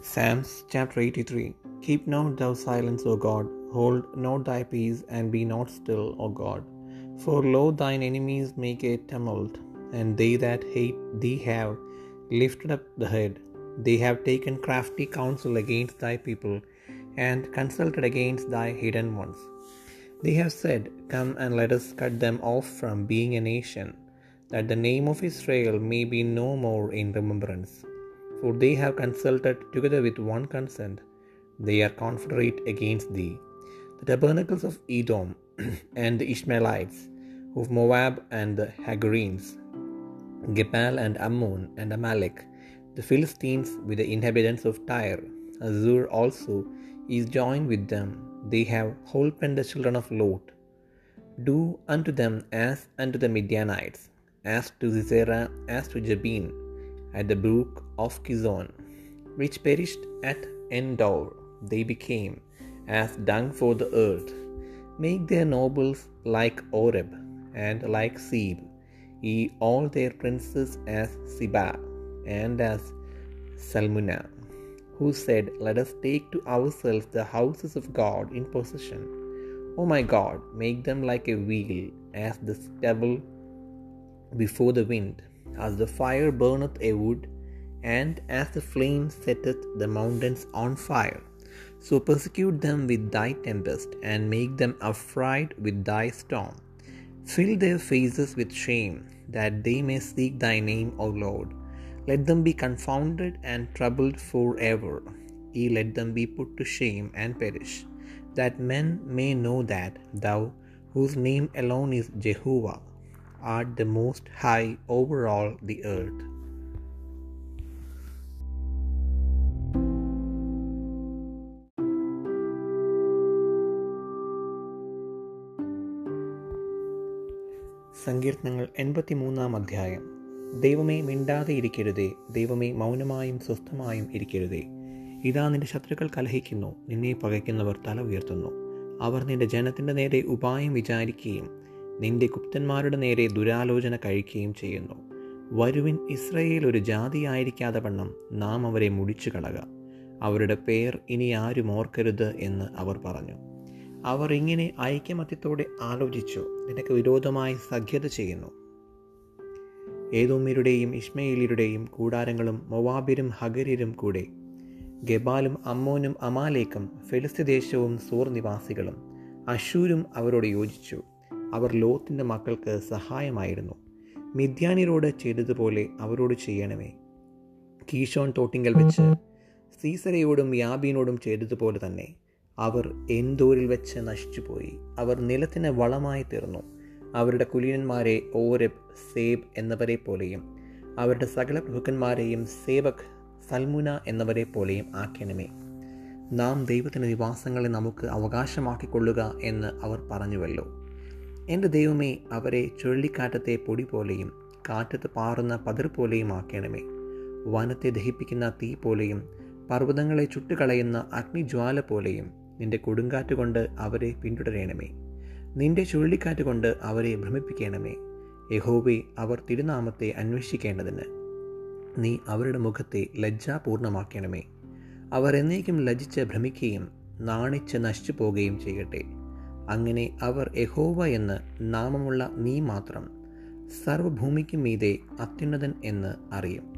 Psalms chapter 83 Keep not thou silence, O God, hold not thy peace, and be not still, O God. For lo, thine enemies make a tumult, and they that hate thee have lifted up the head. They have taken crafty counsel against thy people, and consulted against thy hidden ones. They have said, Come and let us cut them off from being a nation, that the name of Israel may be no more in remembrance. For they have consulted together with one consent, they are confederate against thee. The tabernacles of Edom and the Ishmaelites, of Moab and the Hagarenes, Gebal and Ammon and Amalek, the Philistines with the inhabitants of Tyre, Azur also is joined with them. They have holpen the children of Lot. Do unto them as unto the Midianites, as to Sisera, as to Jabin, at the brook of Kizon, which perished at Endor. They became as dung for the earth. Make their nobles like Oreb, and like Seb, ye all their princes as Seba, and as Salmunna, who said, Let us take to ourselves the houses of God in possession. O my God, make them like a wheel, as the stubble before the wind, as the fire burneth a wood, and as the flame setteth the mountains on fire. So persecute them with thy tempest, and make them affright with thy storm. Fill their faces with shame, that they may seek thy name, O Lord. Let them be confounded and troubled for ever. Ye let them be put to shame and perish, that men may know that thou, whose name alone is Jehovah, art the most high over all the earth. സങ്കീർത്തനങ്ങൾ എൺപത്തിമൂന്നാം അധ്യായം. ദൈവമേ മിണ്ടാതെ ഇരിക്കരുതേ ദൈവമേ മൗനമായും സ്വസ്ഥമായും ഇരിക്കരുതേ. ഇതാ നിന്റെ ശത്രുക്കൾ കലഹിക്കുന്നു നിന്നെ പകയ്ക്കുന്നവർ തല ഉയർത്തുന്നു. അവർ നിന്റെ ജനത്തിന്റെ നേരെ ഉപായം വിചാരിക്കുകയും നിന്റെ ഗുപ്തന്മാരുടെ നേരെ ദുരാലോചന കഴിക്കുകയും ചെയ്യുന്നു. വരുവിൻ ഇസ്രയേൽ ഒരു ജാതിയായിരിക്കാതെ വണ്ണം നാം അവരെ മുടിച്ചു കളക. അവരുടെ പേർ ഇനി ആരും ഓർക്കരുത് എന്ന് അവർ പറഞ്ഞു. അവർ ഇങ്ങനെ ഐക്യമത്യത്തോടെ ആലോചിച്ചു നിനക്ക് വിരോധമായി സഖ്യത ചെയ്യുന്നു. ഏതോമ്യരുടെയും ഇഷ്മയിലിയുടെയും കൂടാരങ്ങളും മൊവാബിരും ഹഗരിരും കൂടെ ഗബാലും അമ്മോനും അമാലേക്കും ഫെലിസ്തി ദേശവും സൂർ നിവാസികളും അശൂരും അവരോട് യോജിച്ചു. അവർ ലോത്തിന്റെ മക്കൾക്ക് സഹായമായിരുന്നു. മിഥ്യാനിരോട് ചെയ്തതുപോലെ അവരോട് ചെയ്യണമേ. കീഷോൺ തോട്ടിങ്കൽ വെച്ച് സീസരയോടും യാബീനോടും ചെയ്തതുപോലെ തന്നെ അവർ എന്തോരിൽ വെച്ച് നശിച്ചുപോയി. അവർ നിലത്തിന് വളമായി തീർന്നു. അവരുടെ കുലീനന്മാരെ ഓരബ് സേബ് എന്നവരെ പോലെയും അവരുടെ സകല പ്രഭുക്കന്മാരെയും സേവക് സൽമുന എന്നവരെ പോലെയും ആക്കണമേ. നാം ദൈവത്തിന്റെ നിവാസങ്ങളെ നമുക്ക് അവകാശമാക്കിക്കൊള്ളുക എന്ന് അവർ പറഞ്ഞുവല്ലോ. എന്റെ ദൈവമേ അവരെ ചുഴലിക്കാറ്റത്തെ പൊടി പോലെയും കാറ്റത്ത് പാറുന്ന പതിർ പോലെയും ആക്കണമേ. വനത്തെ ദഹിപ്പിക്കുന്ന തീ പോലെയും പർവതങ്ങളെ ചുട്ടുകളയുന്ന അഗ്നിജ്വാല പോലെയും നിന്റെ കൊടുങ്കാറ്റ് കൊണ്ട് അവരെ പിന്തുടരണമേ. നിന്റെ ചുഴലിക്കാറ്റ് കൊണ്ട് അവരെ ഭ്രമിപ്പിക്കണമേ. യഹോവെ അവർ തിരുനാമത്തെ അന്വേഷിക്കേണ്ടതിന് നീ അവരുടെ മുഖത്തെ ലജ്ജാപൂർണമാക്കണമേ. അവർ എന്നേക്കും ലജ്ജിച്ച് ഭ്രമിക്കുകയും നാണിച്ച് നശിച്ചു പോവുകയും ചെയ്യട്ടെ. അങ്ങനെ അവർ യഹോവ എന്ന് നാമമുള്ള നീ മാത്രം സർവഭൂമിക്കും മീതെ അത്യുന്നതൻ എന്ന് അറിയും.